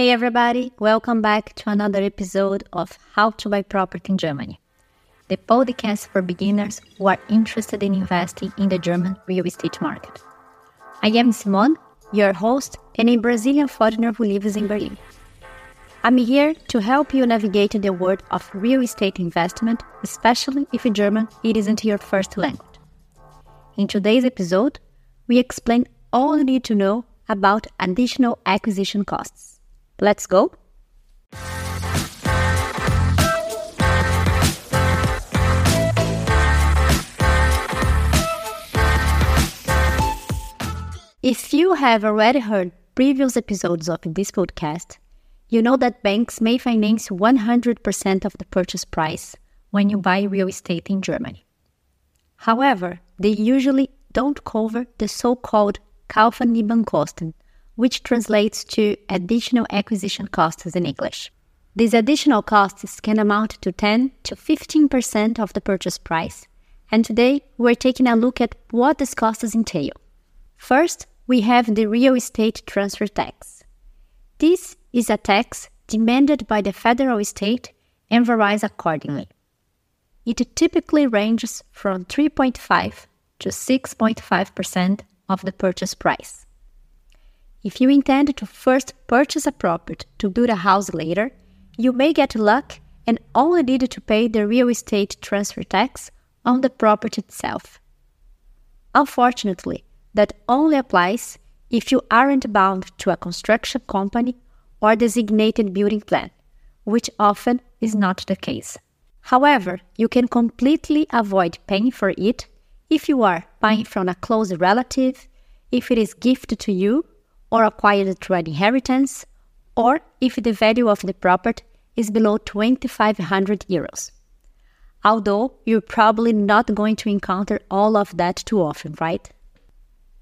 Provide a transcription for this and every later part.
Hey everybody, welcome back to another episode of How to Buy Property in Germany, the podcast for beginners who are interested in investing in the German real estate market. I am Simone, your host and a Brazilian foreigner who lives in Berlin. I'm here to help you navigate the world of real estate investment, especially if German it isn't your first language. In today's episode, we explain all you need to know about additional acquisition costs. Let's go! If you have already heard previous episodes of this podcast, you know that banks may finance 100% of the purchase price when you buy real estate in Germany. However, they usually don't cover the so called Kaufnebenkosten, which translates to additional acquisition costs in English. These additional costs can amount to 10 to 15% of the purchase price, and today we're taking a look at what these costs entail. First, we have the real estate transfer tax. This is a tax demanded by the federal state and varies accordingly. It typically ranges from 3.5 to 6.5% of the purchase price. If you intend to first purchase a property to build a house later, you may get luck and only need to pay the real estate transfer tax on the property itself. Unfortunately, that only applies if you aren't bound to a construction company or designated building plan, which often is not the case. However, you can completely avoid paying for it if you are buying from a close relative, if it is gifted to you or acquired through an inheritance, or if the value of the property is below 2500 euros. Although you're probably not going to encounter all of that too often, right?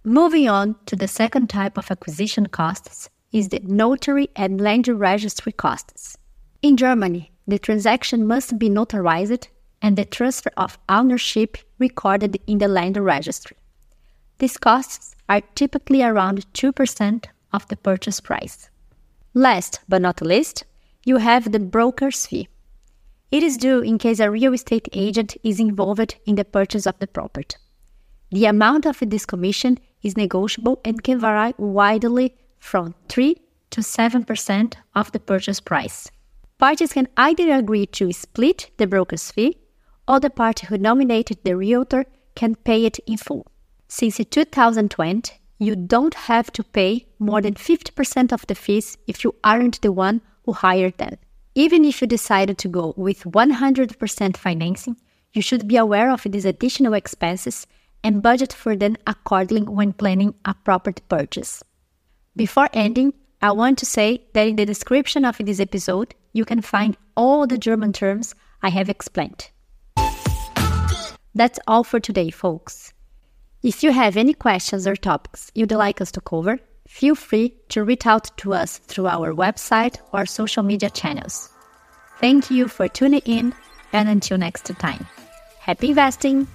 Moving on to the second type of acquisition costs is the notary and land registry costs. In Germany, the transaction must be notarized and the transfer of ownership recorded in the land registry. These costs are typically around 2% of the purchase price. Last but not least, you have the broker's fee. It is due in case a real estate agent is involved in the purchase of the property. The amount of this commission is negotiable and can vary widely from 3 to 7% of the purchase price. Parties can either agree to split the broker's fee or the party who nominated the realtor can pay it in full. Since 2020, you don't have to pay more than 50% of the fees if you aren't the one who hired them. Even if you decided to go with 100% financing, you should be aware of these additional expenses and budget for them accordingly when planning a property purchase. Before ending, I want to say that in the description of this episode, you can find all the German terms I have explained. That's all for today, folks. If you have any questions or topics you'd like us to cover, feel free to reach out to us through our website or social media channels. Thank you for tuning in, and until next time, happy investing!